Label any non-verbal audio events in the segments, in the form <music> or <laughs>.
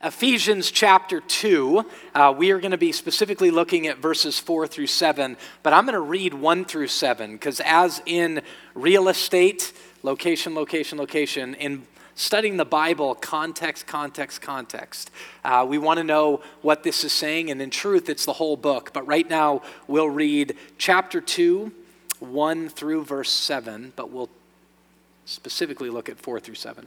Ephesians chapter 2, uh, we are going to be specifically looking at verses 4 through 7, but I'm going to read 1 through 7 because, as in real estate, location, location, location, in studying the Bible, context, context, context, uh, we want to know what this is saying, and in truth, it's the whole book. But right now, we'll read chapter 2, 1 through verse 7, but we'll specifically look at 4 through 7.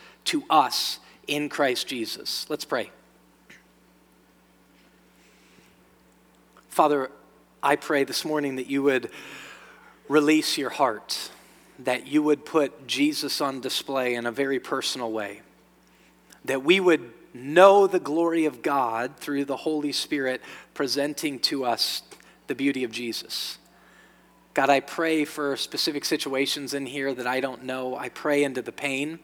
to us in Christ Jesus. Let's pray. Father, I pray this morning that you would release your heart, that you would put Jesus on display in a very personal way, that we would know the glory of God through the Holy Spirit presenting to us the beauty of Jesus. God, I pray for specific situations in here that I don't know. I pray into the pain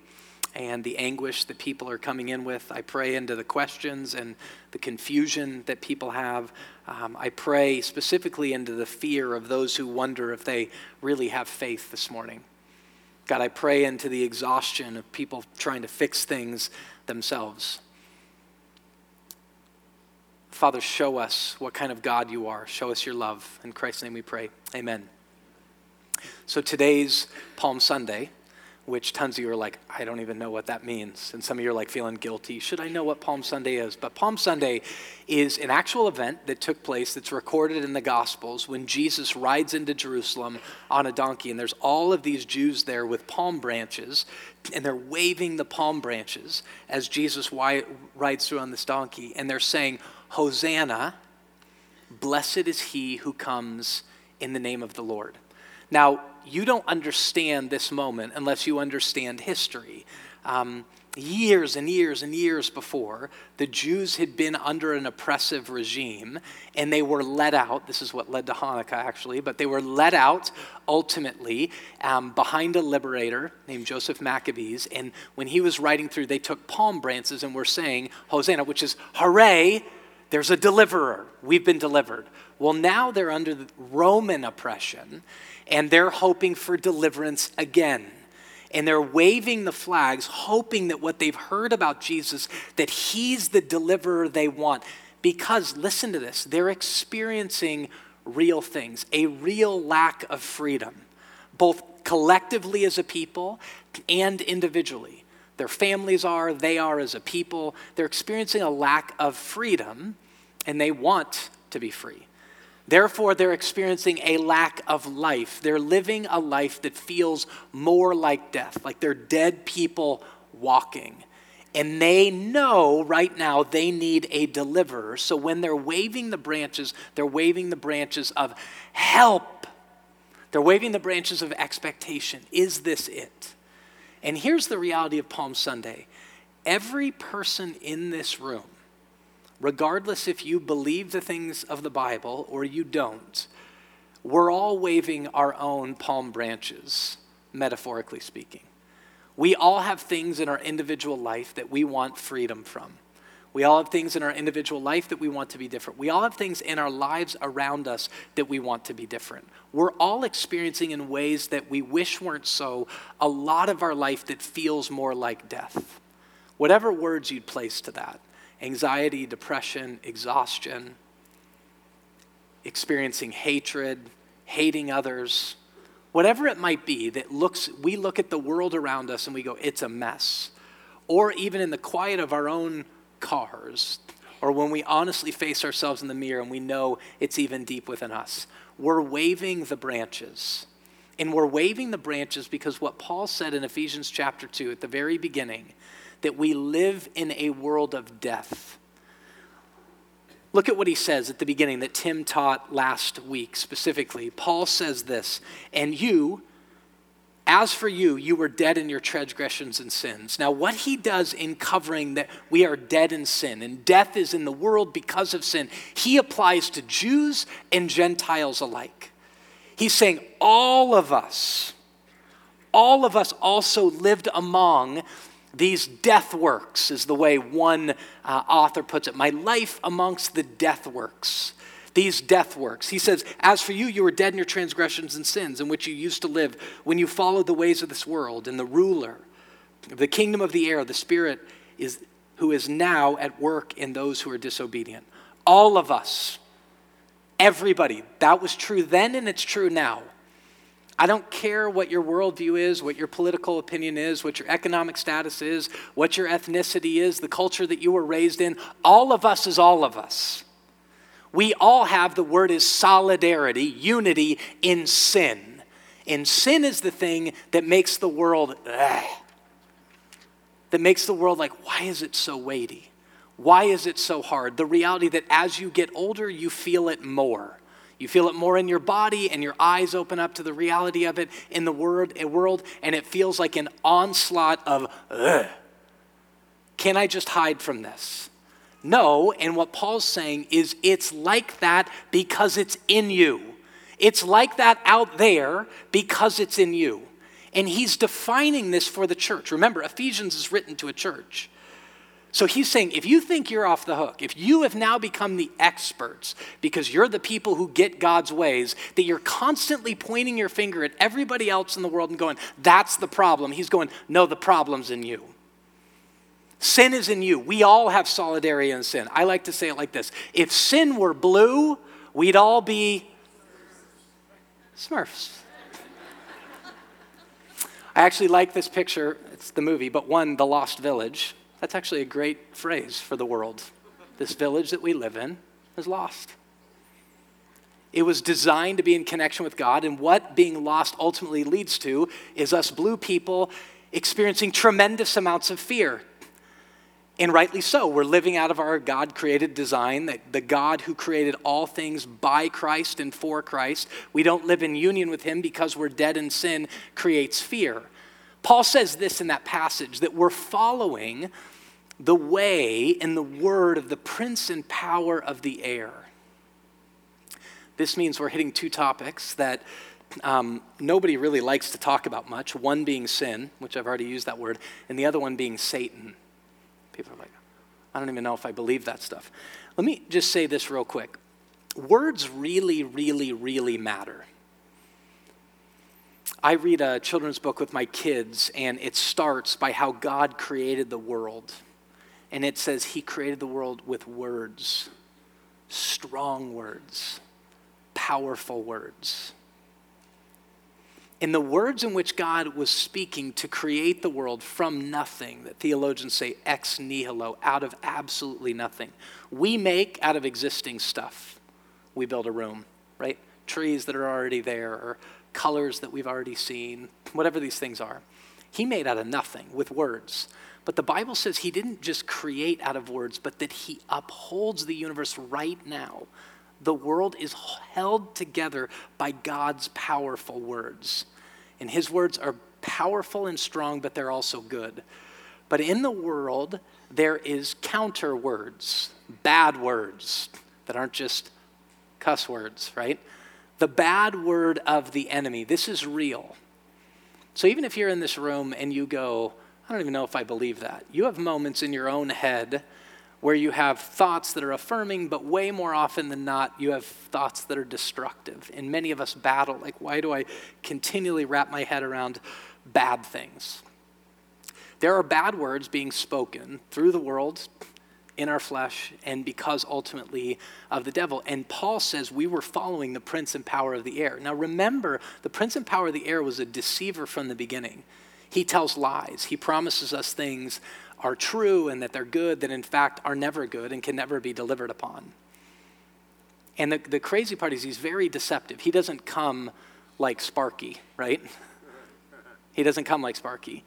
and the anguish that people are coming in with. I pray into the questions and the confusion that people have. Um, I pray specifically into the fear of those who wonder if they really have faith this morning. God, I pray into the exhaustion of people trying to fix things themselves. Father, show us what kind of God you are. Show us your love. In Christ's name we pray. Amen. So today's Palm Sunday which tons of you are like, I don't even know what that means. And some of you are like feeling guilty. Should I know what Palm Sunday is? But Palm Sunday is an actual event that took place that's recorded in the Gospels when Jesus rides into Jerusalem on a donkey. And there's all of these Jews there with palm branches, and they're waving the palm branches as Jesus rides through on this donkey. And they're saying, Hosanna, blessed is he who comes in the name of the Lord. Now, you don't understand this moment unless you understand history. Um, years and years and years before, the Jews had been under an oppressive regime and they were let out. This is what led to Hanukkah, actually, but they were let out ultimately um, behind a liberator named Joseph Maccabees. And when he was riding through, they took palm branches and were saying, Hosanna, which is, hooray, there's a deliverer. We've been delivered. Well, now they're under Roman oppression and they're hoping for deliverance again. And they're waving the flags, hoping that what they've heard about Jesus, that he's the deliverer they want. Because, listen to this, they're experiencing real things, a real lack of freedom, both collectively as a people and individually. Their families are, they are as a people. They're experiencing a lack of freedom, and they want to be free. Therefore, they're experiencing a lack of life. They're living a life that feels more like death, like they're dead people walking. And they know right now they need a deliverer. So when they're waving the branches, they're waving the branches of help. They're waving the branches of expectation. Is this it? And here's the reality of Palm Sunday every person in this room regardless if you believe the things of the Bible or you don't, we're all waving our own palm branches, metaphorically speaking. We all have things in our individual life that we want freedom from. We all have things in our individual life that we want to be different. We all have things in our lives around us that we want to be different. We're all experiencing in ways that we wish weren't so a lot of our life that feels more like death. Whatever words you'd place to that anxiety, depression, exhaustion, experiencing hatred, hating others, whatever it might be that looks we look at the world around us and we go it's a mess or even in the quiet of our own cars, or when we honestly face ourselves in the mirror and we know it's even deep within us, we're waving the branches. And we're waving the branches because what Paul said in Ephesians chapter 2 at the very beginning, that we live in a world of death. Look at what he says at the beginning that Tim taught last week specifically. Paul says this, and you, as for you, you were dead in your transgressions and sins. Now, what he does in covering that we are dead in sin and death is in the world because of sin, he applies to Jews and Gentiles alike. He's saying all of us, all of us also lived among these death works, is the way one uh, author puts it. My life amongst the death works. These death works. He says, As for you, you were dead in your transgressions and sins in which you used to live when you followed the ways of this world, and the ruler, of the kingdom of the air, the Spirit, is, who is now at work in those who are disobedient. All of us, everybody, that was true then and it's true now. I don't care what your worldview is, what your political opinion is, what your economic status is, what your ethnicity is, the culture that you were raised in. All of us is all of us. We all have the word is solidarity, unity in sin. And sin is the thing that makes the world, ugh, that makes the world like, why is it so weighty? Why is it so hard? The reality that as you get older, you feel it more. You feel it more in your body, and your eyes open up to the reality of it in the word, eh, world, and it feels like an onslaught of, Ugh. can I just hide from this? No, and what Paul's saying is it's like that because it's in you. It's like that out there because it's in you. And he's defining this for the church. Remember, Ephesians is written to a church. So he's saying if you think you're off the hook, if you have now become the experts because you're the people who get God's ways, that you're constantly pointing your finger at everybody else in the world and going, that's the problem. He's going, no, the problem's in you. Sin is in you. We all have solidarity in sin. I like to say it like this if sin were blue, we'd all be Smurfs. I actually like this picture. It's the movie, but one, The Lost Village. That's actually a great phrase for the world. This village that we live in is lost. It was designed to be in connection with God, and what being lost ultimately leads to is us blue people experiencing tremendous amounts of fear. And rightly so. We're living out of our God created design, that the God who created all things by Christ and for Christ. We don't live in union with Him because we're dead in sin, creates fear. Paul says this in that passage that we're following the way and the word of the prince and power of the air. This means we're hitting two topics that um, nobody really likes to talk about much one being sin, which I've already used that word, and the other one being Satan. People are like, I don't even know if I believe that stuff. Let me just say this real quick words really, really, really matter. I read a children's book with my kids, and it starts by how God created the world. And it says He created the world with words, strong words, powerful words. In the words in which God was speaking to create the world from nothing, that theologians say ex nihilo, out of absolutely nothing, we make out of existing stuff. We build a room, right? Trees that are already there, or colors that we've already seen, whatever these things are. He made out of nothing with words. But the Bible says he didn't just create out of words, but that he upholds the universe right now. The world is held together by God's powerful words. And his words are powerful and strong, but they're also good. But in the world, there is counter words, bad words that aren't just cuss words, right? the bad word of the enemy. This is real. So even if you're in this room and you go, I don't even know if I believe that, you have moments in your own head where you have thoughts that are affirming, but way more often than not, you have thoughts that are destructive. And many of us battle, like, why do I continually wrap my head around bad things? There are bad words being spoken through the world in our flesh and because ultimately of the devil. And Paul says we were following the prince and power of the air. Now remember, the prince and power of the air was a deceiver from the beginning. He tells lies. He promises us things are true and that they're good that in fact are never good and can never be delivered upon. And the, the crazy part is he's very deceptive. He doesn't come like Sparky, right? <laughs> He doesn't come like Sparky.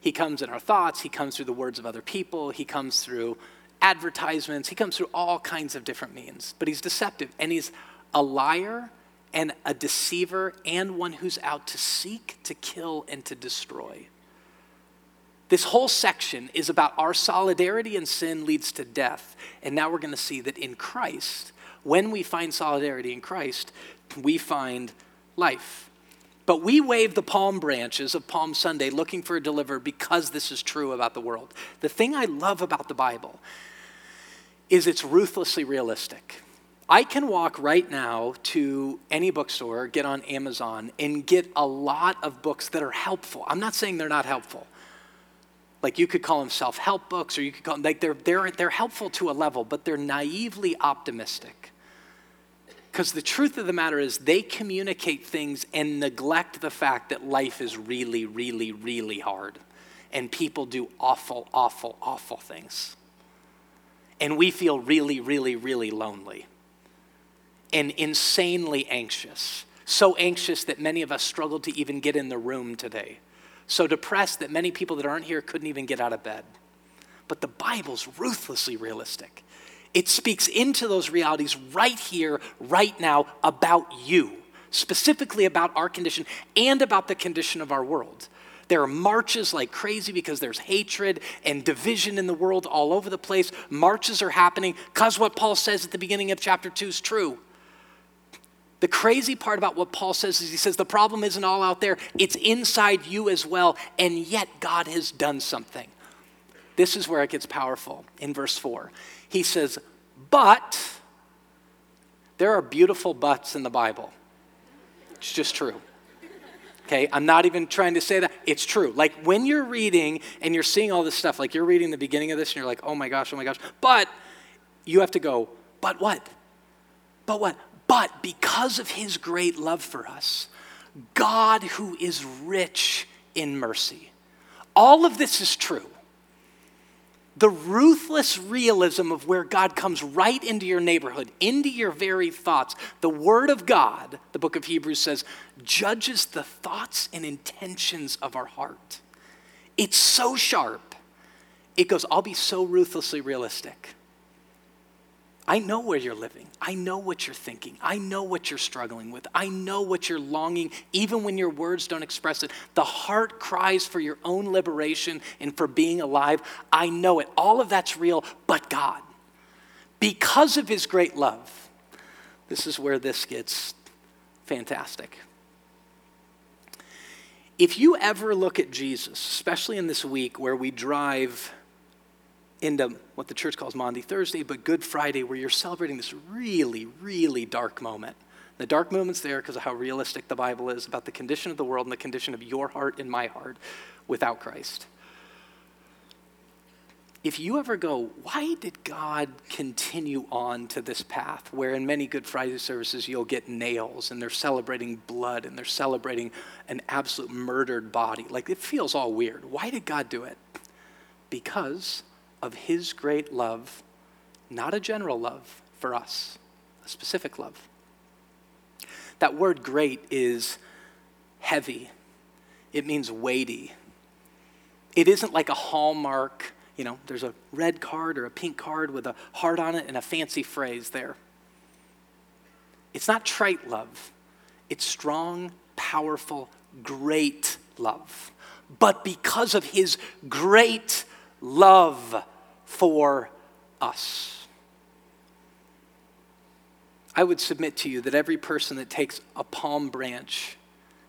He comes in our thoughts, he comes through the words of other people, he comes through advertisements, he comes through all kinds of different means. But he's deceptive and he's a liar and a deceiver and one who's out to seek, to kill, and to destroy. This whole section is about our solidarity in sin leads to death. And now we're going to see that in Christ, when we find solidarity in Christ, we find life. But we wave the palm branches of Palm Sunday looking for a deliverer because this is true about the world. The thing I love about the Bible is it's ruthlessly realistic. I can walk right now to any bookstore, get on Amazon, and get a lot of books that are helpful. I'm not saying they're not helpful. Like you could call them self-help books, or you could call them like they're they're they're helpful to a level, but they're naively optimistic. Because the truth of the matter is, they communicate things and neglect the fact that life is really, really, really hard. And people do awful, awful, awful things. And we feel really, really, really lonely and insanely anxious. So anxious that many of us struggled to even get in the room today. So depressed that many people that aren't here couldn't even get out of bed. But the Bible's ruthlessly realistic. It speaks into those realities right here, right now, about you, specifically about our condition and about the condition of our world. There are marches like crazy because there's hatred and division in the world all over the place. Marches are happening because what Paul says at the beginning of chapter 2 is true. The crazy part about what Paul says is he says the problem isn't all out there, it's inside you as well, and yet God has done something. This is where it gets powerful in verse 4. He says, But there are beautiful buts in the Bible. It's just true. Okay, I'm not even trying to say that. It's true. Like when you're reading and you're seeing all this stuff, like you're reading the beginning of this and you're like, oh my gosh, oh my gosh. But you have to go, but what? But what? But because of his great love for us, God who is rich in mercy. All of this is true the ruthless realism of where God comes right into your neighborhood, into your very thoughts. The Word of God, the book of Hebrews says, judges the thoughts and intentions of our heart. It's so sharp. It goes, I'll be so ruthlessly realistic. I know where you're living. I know what you're thinking. I know what you're struggling with. I know what you're longing, even when your words don't express it. The heart cries for your own liberation and for being alive. I know it. All of that's real, but God. Because of his great love, this is where this gets fantastic. If you ever look at Jesus, especially in this week where we drive into what the church calls Maundy Thursday, but Good Friday, where you're celebrating this really, really dark moment. The dark moment's there because of how realistic the Bible is about the condition of the world and the condition of your heart and my heart without Christ. If you ever go, why did God continue on to this path where in many Good Friday services you'll get nails and they're celebrating blood and they're celebrating an absolute murdered body? Like it feels all weird. Why did God do it? Because of his great love, not a general love for us, a specific love. That word great is heavy, it means weighty. It isn't like a hallmark, you know, there's a red card or a pink card with a heart on it and a fancy phrase there. It's not trite love, it's strong, powerful, great love. But because of his great love for us. I would submit to you that every person that takes a palm branch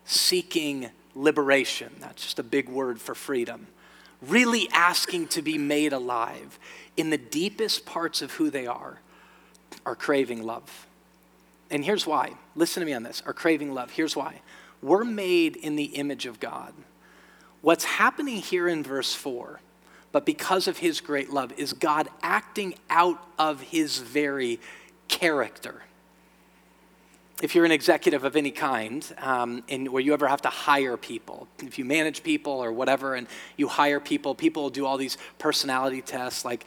seeking liberation, that's just a big word for freedom, really asking to be made alive in the deepest parts of who they are, are craving love. And here's why. Listen to me on this. Are craving love. Here's why. We're made in the image of God. What's happening here in verse 4 but because of his great love, is God acting out of his very character. if you're an executive of any kind, um, and where you ever have to hire people, if you manage people or whatever, and you hire people, people will do all these personality tests like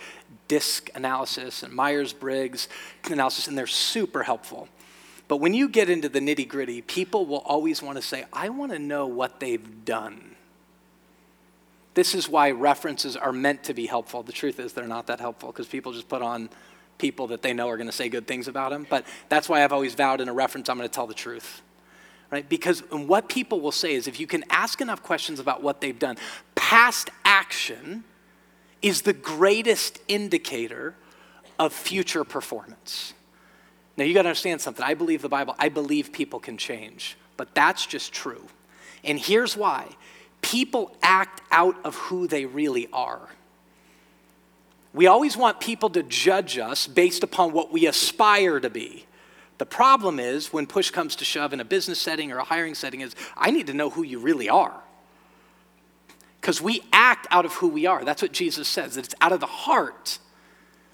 DISC analysis and Myers Briggs analysis, and they're super helpful. But when you get into the nitty gritty, people will always want to say, I want to know what they've done. This is why references are meant to be helpful. The truth is, they're not that helpful because people just put on people that they know are going to say good things about them. But that's why I've always vowed in a reference, I'm going to tell the truth. Right? Because what people will say is if you can ask enough questions about what they've done, past action is the greatest indicator of future performance. Now, you got to understand something. I believe the Bible, I believe people can change, but that's just true. And here's why people act out of who they really are. We always want people to judge us based upon what we aspire to be. The problem is when push comes to shove in a business setting or a hiring setting is I need to know who you really are. Because we act out of who we are. That's what Jesus says, that it's out of the heart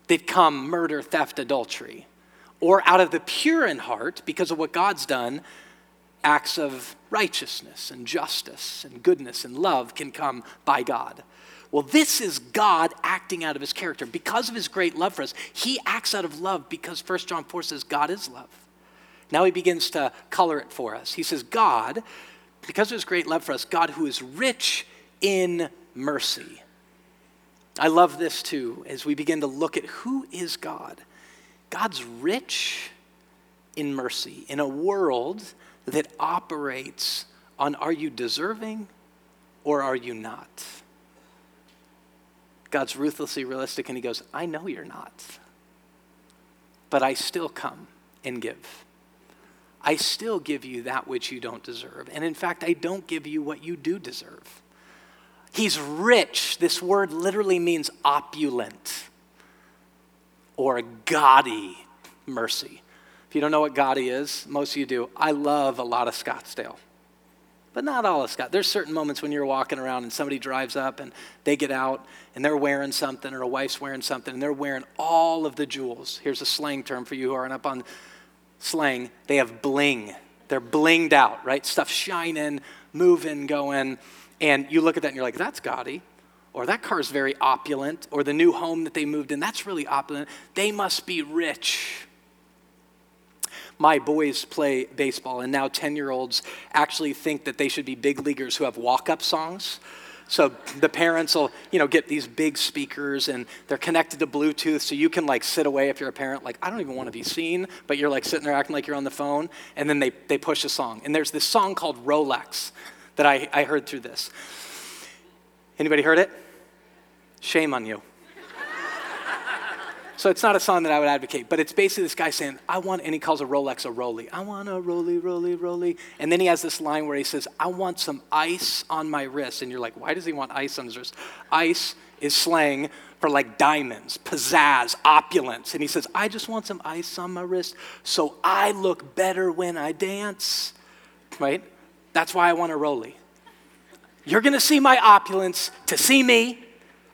that come murder, theft, adultery. Or out of the pure in heart, because of what God's done, acts of righteousness and justice and goodness and love can come by God. Well, this is God acting out of his character. Because of his great love for us, he acts out of love because 1 John 4 says God is love. Now he begins to color it for us. He says, God, because of his great love for us, God who is rich in mercy. I love this too as we begin to look at who is God. God's rich in mercy in a world that operates on are you deserving or are you not? God's ruthlessly realistic and he goes, I know you're not, but I still come and give. I still give you that which you don't deserve. And in fact, I don't give you what you do deserve. He's rich. This word literally means opulent or gaudy mercy. If you don't know what gaudy is, most of you do. I love a lot of Scottsdale but not all of Scott. There's certain moments when you're walking around and somebody drives up and they get out and they're wearing something or a wife's wearing something and they're wearing all of the jewels. Here's a slang term for you who aren't up on slang. They have bling. They're blinged out, right? Stuff shining, moving, going. And you look at that and you're like, that's gaudy. Or that car's very opulent. Or the new home that they moved in, that's really opulent. They must be rich my boys play baseball, and now 10 year olds actually think that they should be big leaguers who have walk up songs. So the parents will, you know, get these big speakers and they're connected to Bluetooth so you can like sit away if you're a parent, like, I don't even want to be seen, but you're like sitting there acting like you're on the phone, and then they, they push a song. And there's this song called Rolex that I, I heard through this. Anybody heard it? Shame on you. So it's not a song that I would advocate, but it's basically this guy saying, I want, and he calls a Rolex a Roly. I want a Roly, Roly, Roly. And then he has this line where he says, I want some ice on my wrist. And you're like, why does he want ice on his wrist? Ice is slang for like diamonds, pizzazz, opulence. And he says, I just want some ice on my wrist so I look better when I dance. Right? That's why I want a Roly. You're gonna see my opulence to see me.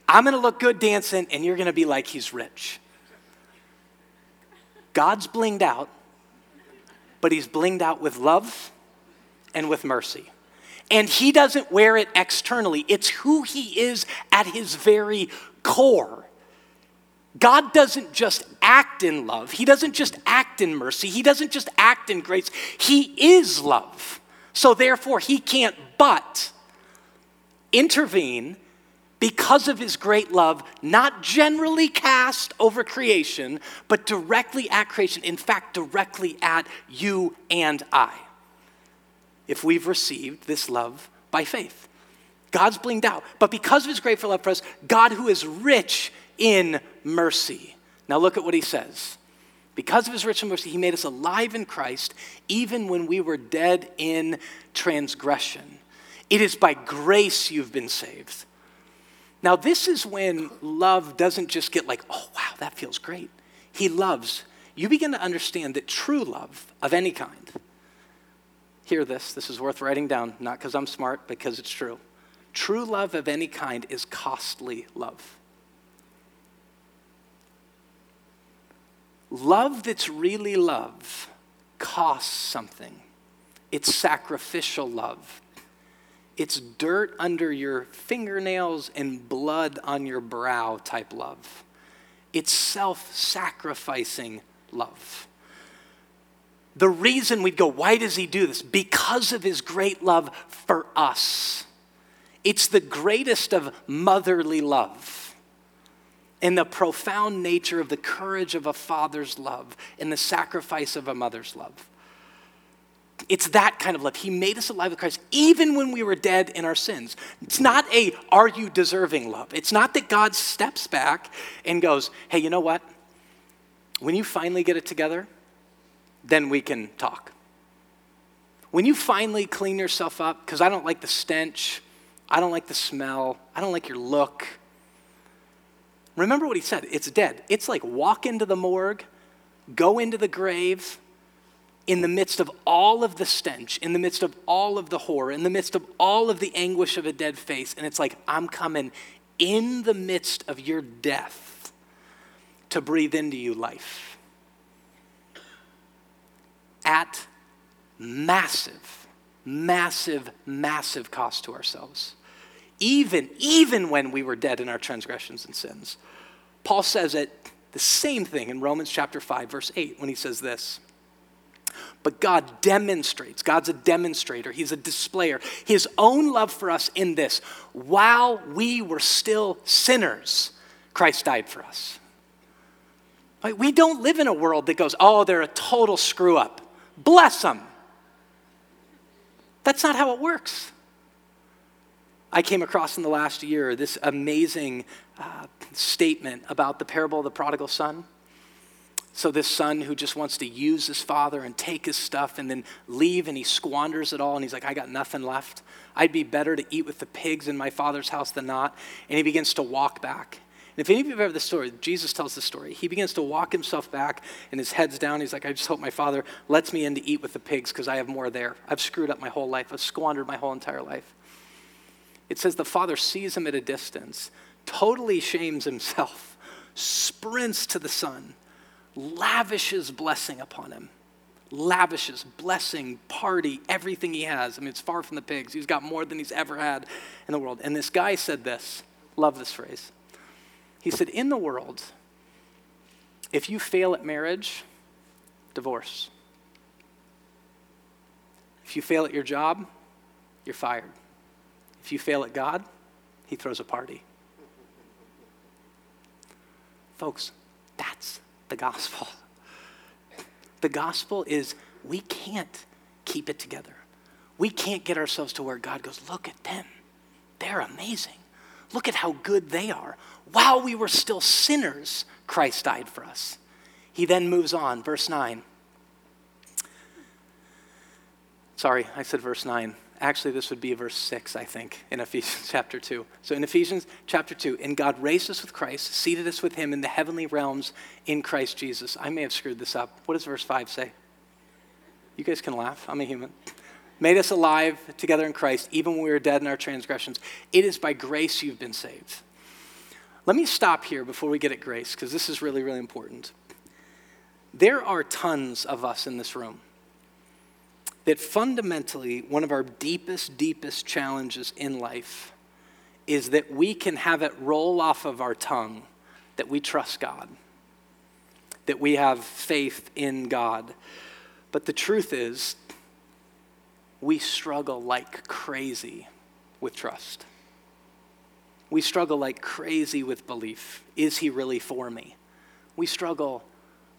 I'm gonna look good dancing, and you're gonna be like, he's rich. God's blinged out, but he's blinged out with love and with mercy. And he doesn't wear it externally, it's who he is at his very core. God doesn't just act in love, he doesn't just act in mercy, he doesn't just act in grace. He is love. So therefore, he can't but intervene because of his great love, not generally cast over creation, but directly at creation. In fact, directly at you and I. If we've received this love by faith, God's blinged out. But because of his great love for us, God, who is rich in mercy. Now, look at what he says. Because of his rich mercy, he made us alive in Christ, even when we were dead in transgression. It is by grace you've been saved now, this is when love doesn't just get like, oh, wow, that feels great. He loves. You begin to understand that true love of any kind, hear this, this is worth writing down, not because I'm smart, because it's true. True love of any kind is costly love. Love that's really love costs something. It's sacrificial love. It's dirt under your fingernails and blood on your brow type love. It's self sacrificing love. The reason we'd go, why does he do this? Because of his great love for us. It's the greatest of motherly love and the profound nature of the courage of a father's love and the sacrifice of a mother's love. It's that kind of love. He made us alive with Christ even when we were dead in our sins. It's not a are you deserving love. It's not that God steps back and goes, hey, you know what? When you finally get it together, then we can talk. When you finally clean yourself up, because I don't like the stench, I don't like the smell, I don't like your look. Remember what he said it's dead. It's like walk into the morgue, go into the grave, in the midst of all of the stench, in the midst of all of the horror, in the midst of all of the anguish of a dead face. And it's like, I'm coming in the midst of your death to breathe into you life. At massive, massive, massive cost to ourselves. Even, even when we were dead in our transgressions and sins. Paul says it the same thing in Romans chapter 5, verse 8, when he says this. But God demonstrates, God's a demonstrator, He's a displayer, His own love for us in this. While we were still sinners, Christ died for us. We don't live in a world that goes, oh, they're a total screw up. Bless them. That's not how it works. I came across in the last year this amazing uh, statement about the parable of the prodigal son. So, this son who just wants to use his father and take his stuff and then leave and he squanders it all and he's like, I got nothing left. I'd be better to eat with the pigs in my father's house than not. And he begins to walk back. And if any of you have ever the story, Jesus tells the story. He begins to walk himself back and his head's down. He's like, I just hope my father lets me in to eat with the pigs because I have more there. I've screwed up my whole life, I've squandered my whole entire life. It says the father sees him at a distance, totally shames himself, <laughs> sprints to the son lavishes blessing upon him. Lavishes blessing, party, everything he has. I mean, it's far from the pigs. He's got more than he's ever had in the world. And this guy said this love this phrase. He said, In the world, if you fail at marriage, divorce. If you fail at your job, you're fired. If you fail at God, he throws a party. Folks, that's the gospel. The gospel is we can't keep it together. We can't get ourselves to where God goes, look at them. They're amazing. Look at how good they are. While we were still sinners, Christ died for us. He then moves on, verse 9. Sorry, I said verse 9. Actually, this would be verse 6, I think, in Ephesians <laughs> chapter 2. So, in Ephesians chapter 2, and God raised us with Christ, seated us with him in the heavenly realms in Christ Jesus. I may have screwed this up. What does verse 5 say? You guys can laugh. I'm a human. Made us alive together in Christ, even when we were dead in our transgressions. It is by grace you've been saved. Let me stop here before we get at grace, because this is really, really important. There are tons of us in this room that fundamentally, one of our deepest, deepest challenges in life is that we can have it roll off of our tongue that we trust God, that we have faith in God. But the truth is, we struggle like crazy with trust. We struggle like crazy with belief. Is he really for me? We struggle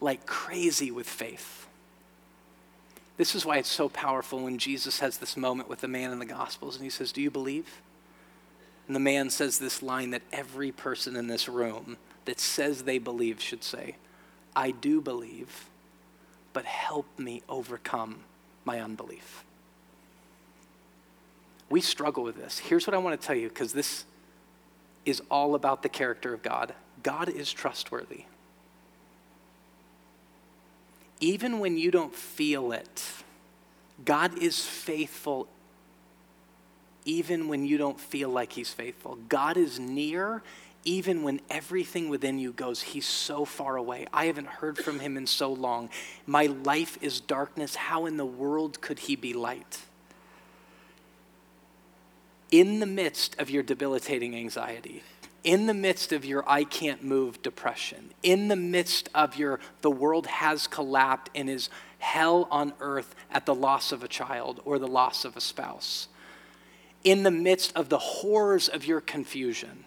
like crazy with faith. This is why it's so powerful when Jesus has this moment with the man in the Gospels and he says, Do you believe? And the man says this line that every person in this room that says they believe should say, I do believe, but help me overcome my unbelief. We struggle with this. Here's what I want to tell you because this is all about the character of God. God is trustworthy even when you don't feel it, God is faithful even when you don't feel like He's faithful. God is near even when everything within you goes, He's so far away. I haven't heard from Him in so long. My life is darkness. How in the world could He be light? In the midst of your debilitating anxiety, in the midst of your I can't move depression, in the midst of your the world has collapsed and is hell on earth at the loss of a child or the loss of a spouse, in the midst of the horrors of your confusion,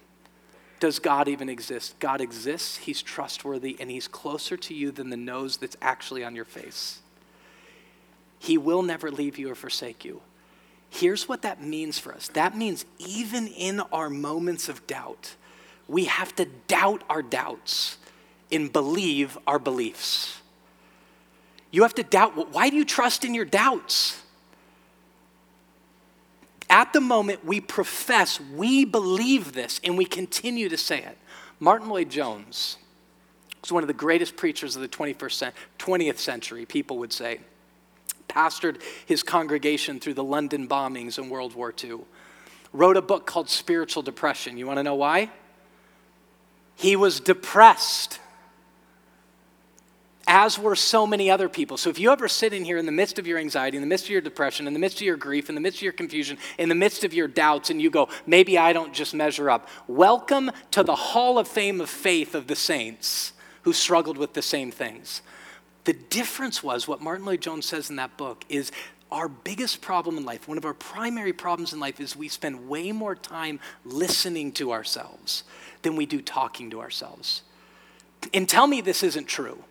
does God even exist? God exists, He's trustworthy, and He's closer to you than the nose that's actually on your face. He will never leave you or forsake you. Here's what that means for us that means even in our moments of doubt, we have to doubt our doubts and believe our beliefs. You have to doubt. Why do you trust in your doubts? At the moment we profess, we believe this, and we continue to say it. Martyn Lloyd-Jones was one of the greatest preachers of the 21st, 20th century, people would say. Pastored his congregation through the London bombings in World War II. Wrote a book called Spiritual Depression. You want to know why? He was depressed, as were so many other people. So if you ever sit in here in the midst of your anxiety, in the midst of your depression, in the midst of your grief, in the midst of your confusion, in the midst of your doubts, and you go, maybe I don't just measure up, welcome to the Hall of Fame of faith of the saints who struggled with the same things. The difference was what Martyn Lloyd-Jones says in that book is our biggest problem in life, one of our primary problems in life, is we spend way more time listening to ourselves than we do talking to ourselves. And tell me this isn't true.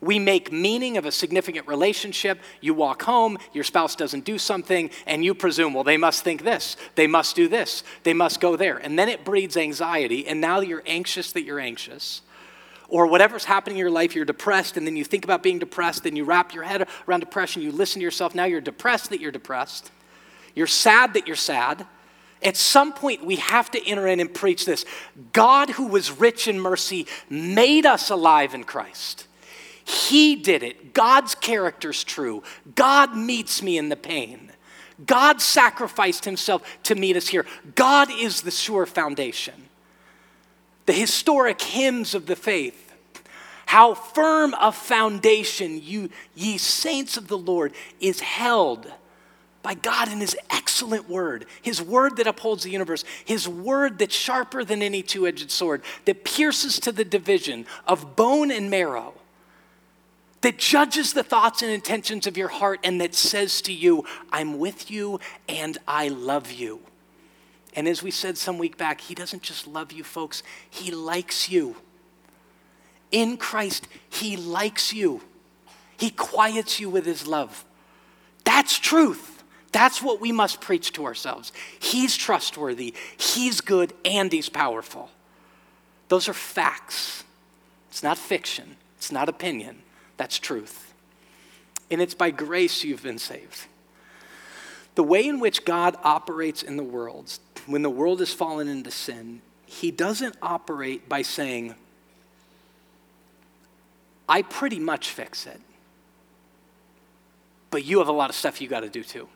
We make meaning of a significant relationship. You walk home, your spouse doesn't do something, and you presume, well, they must think this, they must do this, they must go there. And then it breeds anxiety, and now you're anxious that you're anxious. Or whatever's happening in your life, you're depressed, and then you think about being depressed, then you wrap your head around depression, you listen to yourself, now you're depressed that you're depressed. You're sad that you're sad. At some point, we have to enter in and preach this God, who was rich in mercy, made us alive in Christ. He did it. God's character's true. God meets me in the pain. God sacrificed himself to meet us here. God is the sure foundation. The historic hymns of the faith. How firm a foundation you, ye saints of the Lord, is held by God in His excellent word, His word that upholds the universe, His word that's sharper than any two edged sword, that pierces to the division of bone and marrow, that judges the thoughts and intentions of your heart, and that says to you, I'm with you and I love you. And as we said some week back, He doesn't just love you, folks, He likes you. In Christ, He likes you. He quiets you with His love. That's truth. That's what we must preach to ourselves. He's trustworthy, He's good, and He's powerful. Those are facts. It's not fiction, it's not opinion. That's truth. And it's by grace you've been saved. The way in which God operates in the world, when the world has fallen into sin, He doesn't operate by saying, I pretty much fix it, but you have a lot of stuff you got to do too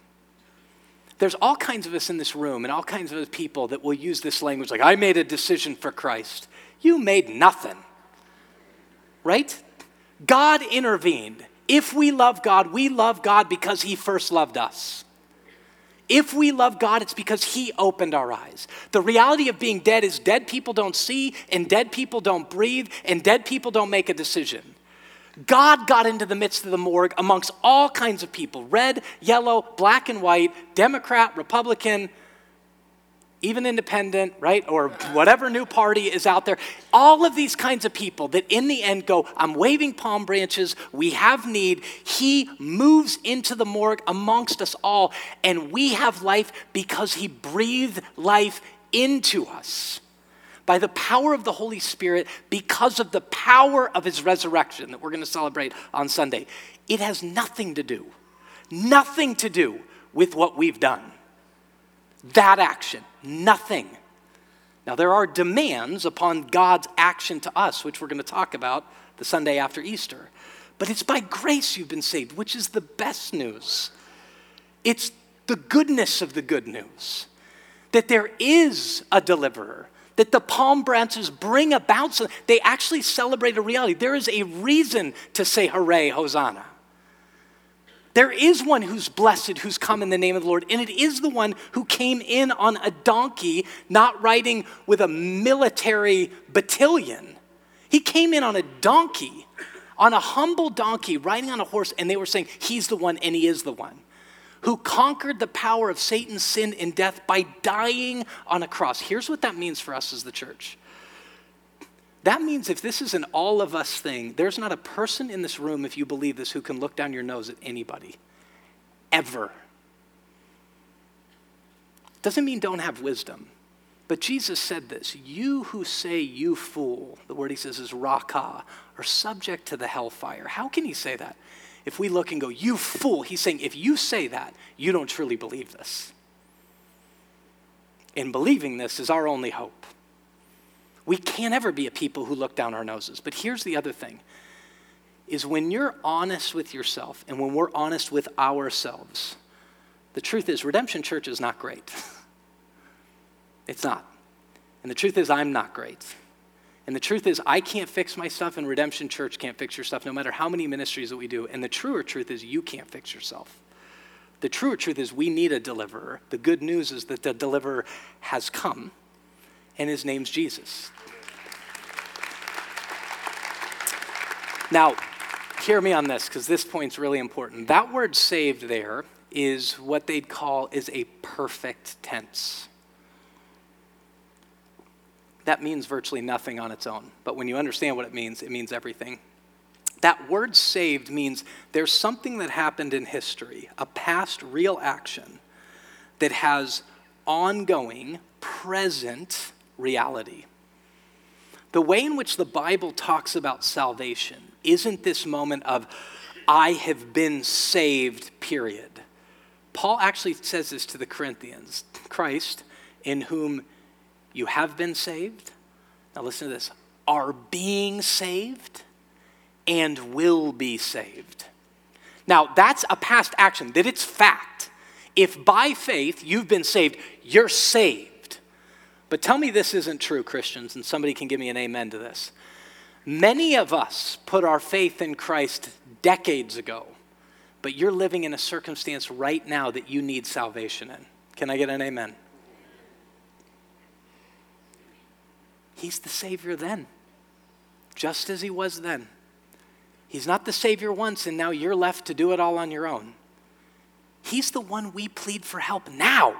there's all kinds of us in this room and all kinds of people that will use this language like, I made a decision for Christ. You made nothing, right? God intervened. If we love God, we love God because He first loved us. If we love God, it's because He opened our eyes. The reality of being dead is dead people don't see, and dead people don't breathe, and dead people don't make a decision. God got into the midst of the morgue amongst all kinds of people red, yellow, black, and white, Democrat, Republican, even independent, right? Or whatever new party is out there. All of these kinds of people that in the end go, I'm waving palm branches, we have need. He moves into the morgue amongst us all, and we have life because He breathed life into us by the power of the Holy Spirit because of the power of his resurrection that we're going to celebrate on Sunday. It has nothing to do, nothing to do with what we've done. That action, nothing. Now, there are demands upon God's action to us, which we're going to talk about the Sunday after Easter. But it's by grace you've been saved, which is the best news. It's the goodness of the good news that there is a deliverer, that the palm branches bring about. So they actually celebrate a reality. There is a reason to say hooray, Hosanna. There is one who's blessed, who's come in the name of the Lord, and it is the one who came in on a donkey, not riding with a military battalion. He came in on a donkey, on a humble donkey, riding on a horse, and they were saying, He's the one, and He is the one who conquered the power of Satan's sin and death by dying on a cross. Here's what that means for us as the church. That means if this is an all of us thing, there's not a person in this room, if you believe this, who can look down your nose at anybody. Ever. Doesn't mean don't have wisdom. But Jesus said this You who say, you fool, the word he says is Raca, are subject to the hellfire. How can he say that? If we look and go, You fool, he's saying, if you say that, you don't truly believe this. And believing this is our only hope. We can't ever be a people who look down our noses. But here's the other thing is when you're honest with yourself and when we're honest with ourselves, the truth is Redemption Church is not great. <laughs> it's not. And the truth is I'm not great. And the truth is, I can't fix my stuff, and Redemption Church can't fix your stuff, no matter how many ministries that we do. And the truer truth is, you can't fix yourself. The truer truth is, we need a deliverer. The good news is that the deliverer has come, and his name's Jesus. Now, hear me on this, because this point's really important. That word saved there is what they'd call is a perfect tense that means virtually nothing on its own. But when you understand what it means, it means everything. That word saved means there's something that happened in history, a past real action that has ongoing, present reality. The way in which the Bible talks about salvation isn't this moment of, I have been saved, period. Paul actually says this to the Corinthians Christ, in whom you have been saved. Now, listen to this are being saved and will be saved. Now, that's a past action, that it's fact. If by faith you've been saved, you're saved. But tell me this isn't true, Christians, and somebody can give me an amen to this. Many of us put our faith in Christ decades ago, but you're living in a circumstance right now that you need salvation in. Can I get an amen? He's the Savior then, just as He was then. He's not the Savior once, and now you're left to do it all on your own. He's the one we plead for help now.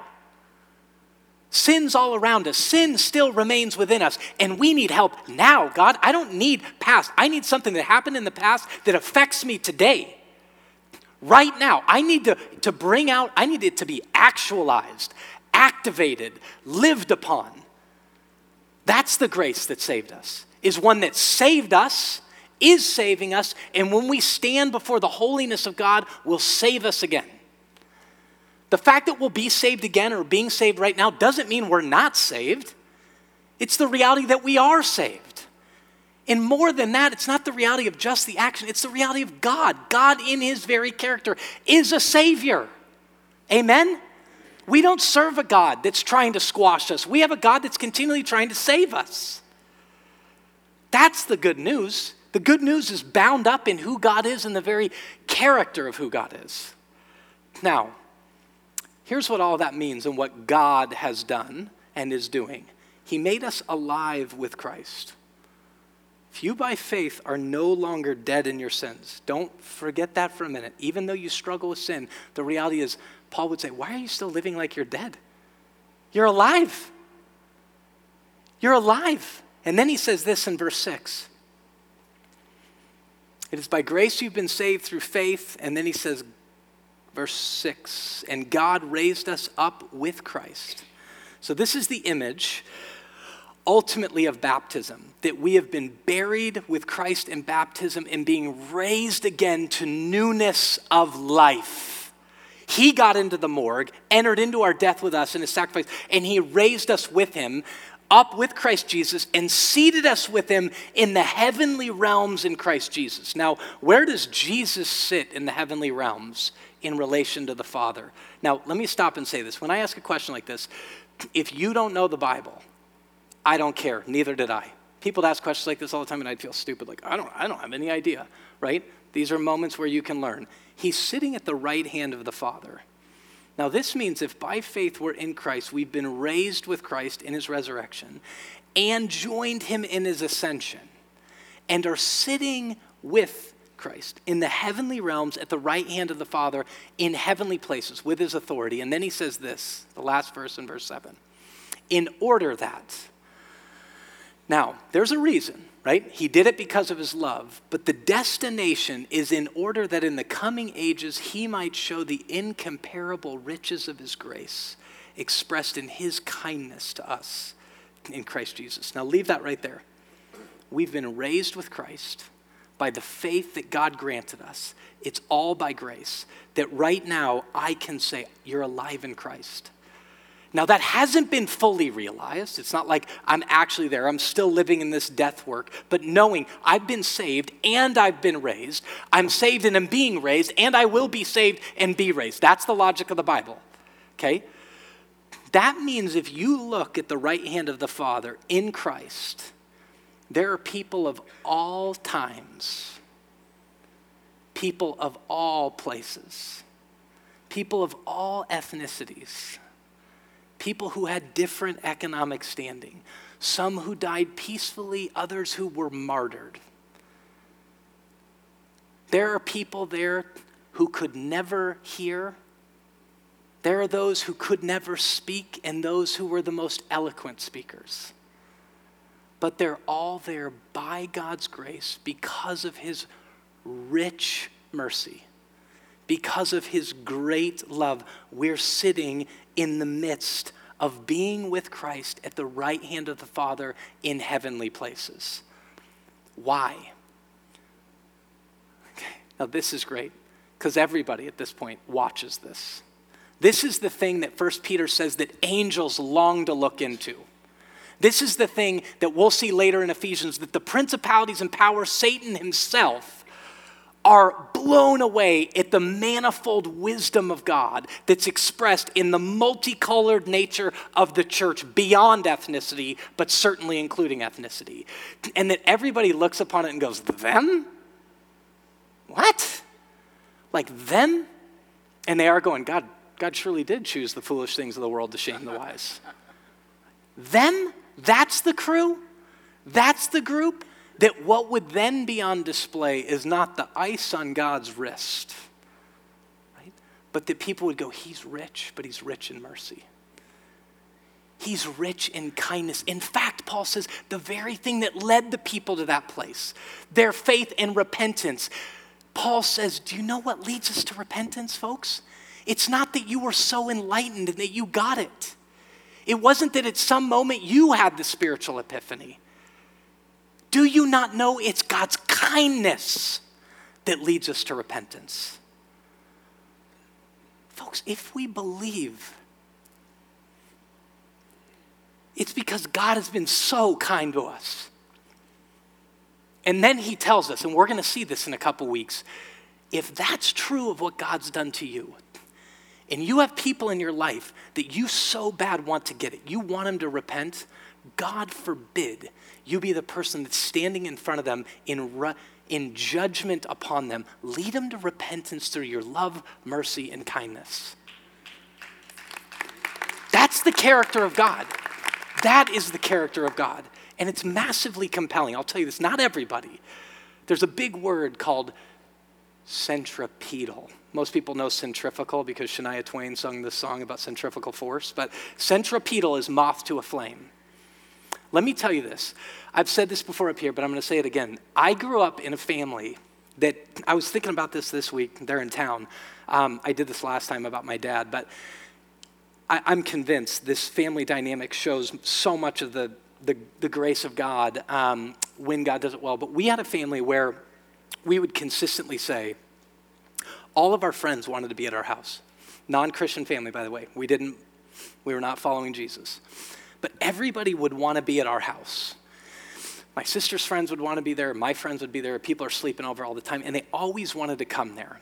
Sin's all around us. Sin still remains within us, and we need help now. God, I don't need past. I need something that happened in the past that affects me today. Right now, I need to, to bring out, I need it to be actualized, activated, lived upon. That's the grace that saved us, is one that saved us, is saving us, and when we stand before the holiness of God, will save us again. The fact that we'll be saved again or being saved right now doesn't mean we're not saved. It's the reality that we are saved. And more than that, it's not the reality of just the action, it's the reality of God. God, in his very character, is a Savior. Amen? We don't serve a God that's trying to squash us. We have a God that's continually trying to save us. That's the good news. The good news is bound up in who God is and the very character of who God is. Now, here's what all that means and what God has done and is doing He made us alive with Christ. If you by faith are no longer dead in your sins, don't forget that for a minute. Even though you struggle with sin, the reality is Paul would say, Why are you still living like you're dead? You're alive. You're alive. And then he says this in verse 6 It is by grace you've been saved through faith. And then he says, verse 6 And God raised us up with Christ. So this is the image ultimately of baptism that we have been buried with Christ in baptism and being raised again to newness of life. He got into the morgue, entered into our death with us in his sacrifice, and he raised us with him up with Christ Jesus and seated us with him in the heavenly realms in Christ Jesus. Now, where does Jesus sit in the heavenly realms in relation to the Father? Now, let me stop and say this. When I ask a question like this, if you don't know the Bible, I don't care. Neither did I. People ask questions like this all the time, and I'd feel stupid, like, I don't, I don't have any idea, right? These are moments where you can learn. He's sitting at the right hand of the Father. Now, this means if by faith we're in Christ, we've been raised with Christ in his resurrection and joined him in his ascension and are sitting with Christ in the heavenly realms at the right hand of the Father in heavenly places with his authority. And then he says this, the last verse in verse 7 in order that. Now, there's a reason, right? He did it because of his love, but the destination is in order that in the coming ages he might show the incomparable riches of his grace expressed in his kindness to us in Christ Jesus. Now, leave that right there. We've been raised with Christ by the faith that God granted us. It's all by grace that right now I can say, You're alive in Christ. Now, that hasn't been fully realized. It's not like I'm actually there. I'm still living in this death work. But knowing I've been saved and I've been raised, I'm saved and I'm being raised, and I will be saved and be raised. That's the logic of the Bible. Okay? That means if you look at the right hand of the Father in Christ, there are people of all times, people of all places, people of all ethnicities people who had different economic standing, some who died peacefully, others who were martyred. There are people there who could never hear. There are those who could never speak, and those who were the most eloquent speakers. But they're all there by God's grace because of His rich mercy because of his great love, we're sitting in the midst of being with Christ at the right hand of the Father in heavenly places. Why? Okay, now this is great because everybody at this point watches this. This is the thing that First Peter says that angels long to look into. This is the thing that we'll see later in Ephesians that the principalities and powers, Satan himself, are blown away at the manifold wisdom of God that's expressed in the multicolored nature of the church beyond ethnicity, but certainly including ethnicity. And that everybody looks upon it and goes, Them? What? Like them? And they are going, God, God surely did choose the foolish things of the world to shame the wise. <laughs> them? That's the crew? That's the group? That what would then be on display is not the ice on God's wrist, right? But that people would go, He's rich, but He's rich in mercy. He's rich in kindness. In fact, Paul says the very thing that led the people to that place, their faith and repentance. Paul says, Do you know what leads us to repentance, folks? It's not that you were so enlightened and that you got it. It wasn't that at some moment you had the spiritual epiphany. You not know it's God's kindness that leads us to repentance? Folks, if we believe, it's because God has been so kind to us. And then he tells us, and we're going to see this in a couple weeks, if that's true of what God's done to you, and you have people in your life that you so bad want to get it, you want them to repent, God forbid you be the person that's standing in front of them in, ru- in judgment upon them. Lead them to repentance through your love, mercy, and kindness. That's the character of God. That is the character of God. And it's massively compelling. I'll tell you this, not everybody. There's a big word called centripetal. Most people know centrifugal because Shania Twain sung this song about centrifugal force, but centripetal is moth to a flame. Let me tell you this. I've said this before up here, but I'm going to say it again. I grew up in a family that I was thinking about this this week. They're in town. Um, I did this last time about my dad, but I, am convinced this family dynamic shows so much of the, the, the grace of God um, when God does it well. But we had a family where we would consistently say, all of our friends wanted to be at our house. Non Christian family, by the way. We didn't, we were not following Jesus but everybody would want to be at our house. My sister's friends would want to be there, my friends would be there, people are sleeping over all the time, and they always wanted to come there.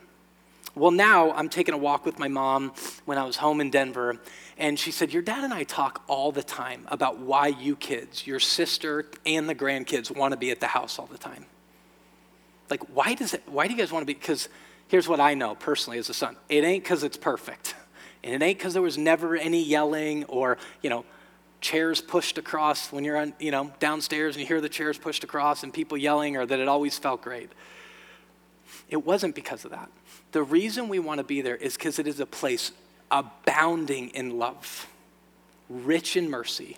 Well, now I'm taking a walk with my mom when I was home in Denver, and she said, Your dad and I talk all the time about why you kids, your sister and the grandkids, want to be at the house all the time. Like, why does it, why do you guys want to be? Because here's what I know personally as a son it ain't because it's perfect. And it ain't because there was never any yelling or, you know, chairs pushed across when you're on, you know, downstairs and you hear the chairs pushed across and people yelling or that it always felt great. It wasn't because of that. The reason we want to be there is because it is a place abounding in love, rich in mercy,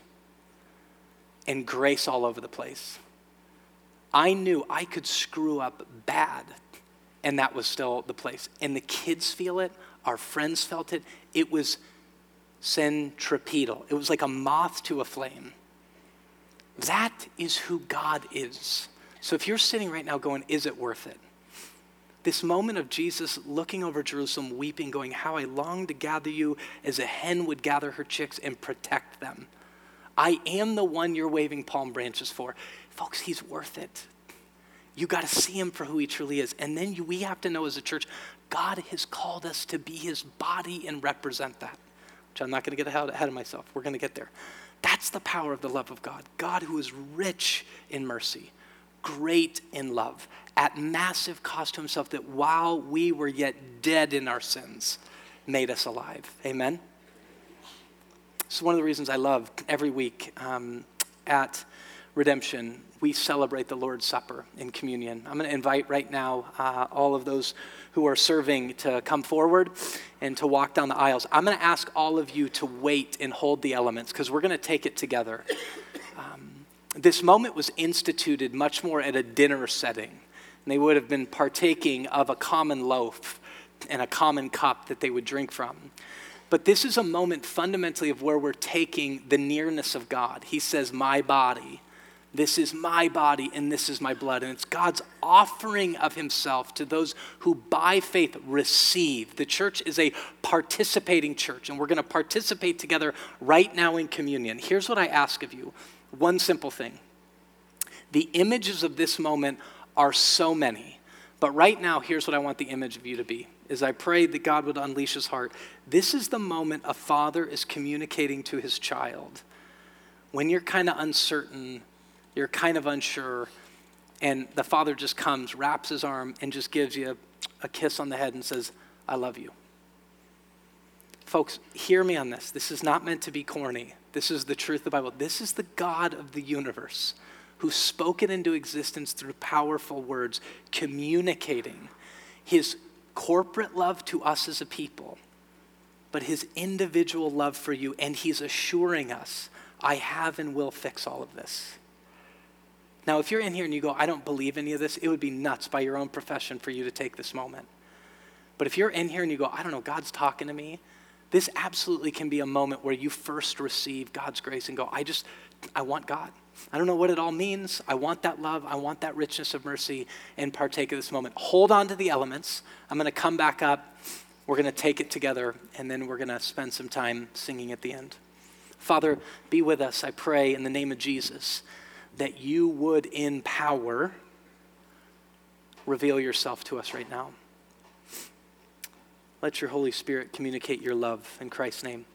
and grace all over the place. I knew I could screw up bad, and that was still the place. And the kids feel it, our friends felt it. It was centripetal, it was like a moth to a flame. That is who God is. So if you're sitting right now going, is it worth it? This moment of Jesus looking over Jerusalem, weeping, going, How I long to gather you as a hen would gather her chicks and protect them. I am the one you're waving palm branches for. Folks, he's worth it. You got to see him for who he truly is. And then we have to know as a church, God has called us to be his body and represent that, which I'm not going to get ahead of myself. We're going to get there. That's the power of the love of God. God who is rich in mercy, great in love, at massive cost to himself, that while we were yet dead in our sins, made us alive. Amen? It's one of the reasons I love every week um, at Redemption, we celebrate the Lord's Supper in communion. I'm going to invite right now uh, all of those who are serving to come forward and to walk down the aisles. I'm going to ask all of you to wait and hold the elements because we're going to take it together. Um, this moment was instituted much more at a dinner setting. And they would have been partaking of a common loaf and a common cup that they would drink from. But this is a moment fundamentally of where we're taking the nearness of God. He says, My body. This is my body and this is my blood. And it's God's offering of himself to those who by faith receive. The church is a participating church, and we're going to participate together right now in communion. Here's what I ask of you one simple thing. The images of this moment are so many. But right now, here's what I want the image of you to be. Is I pray that God would unleash his heart. This is the moment a father is communicating to his child. When you're kind of uncertain, you're kind of unsure, and the father just comes, wraps his arm, and just gives you a, a kiss on the head and says, I love you. Folks, hear me on this. This is not meant to be corny. This is the truth of the Bible. This is the God of the universe who spoke it into existence through powerful words, communicating his corporate love to us as a people, but his individual love for you. And he's assuring us, I have and will fix all of this. Now, if you're in here and you go, I don't believe any of this, it would be nuts by your own profession for you to take this moment. But if you're in here and you go, I don't know, God's talking to me, this absolutely can be a moment where you first receive God's grace and go, I just, I want God. I don't know what it all means. I want that love. I want that richness of mercy and partake of this moment. Hold on to the elements. I'm going to come back up. We're going to take it together, and then we're going to spend some time singing at the end. Father, be with us, I pray, in the name of Jesus, that you would, in power, reveal yourself to us right now. Let your Holy Spirit communicate your love in Christ's name.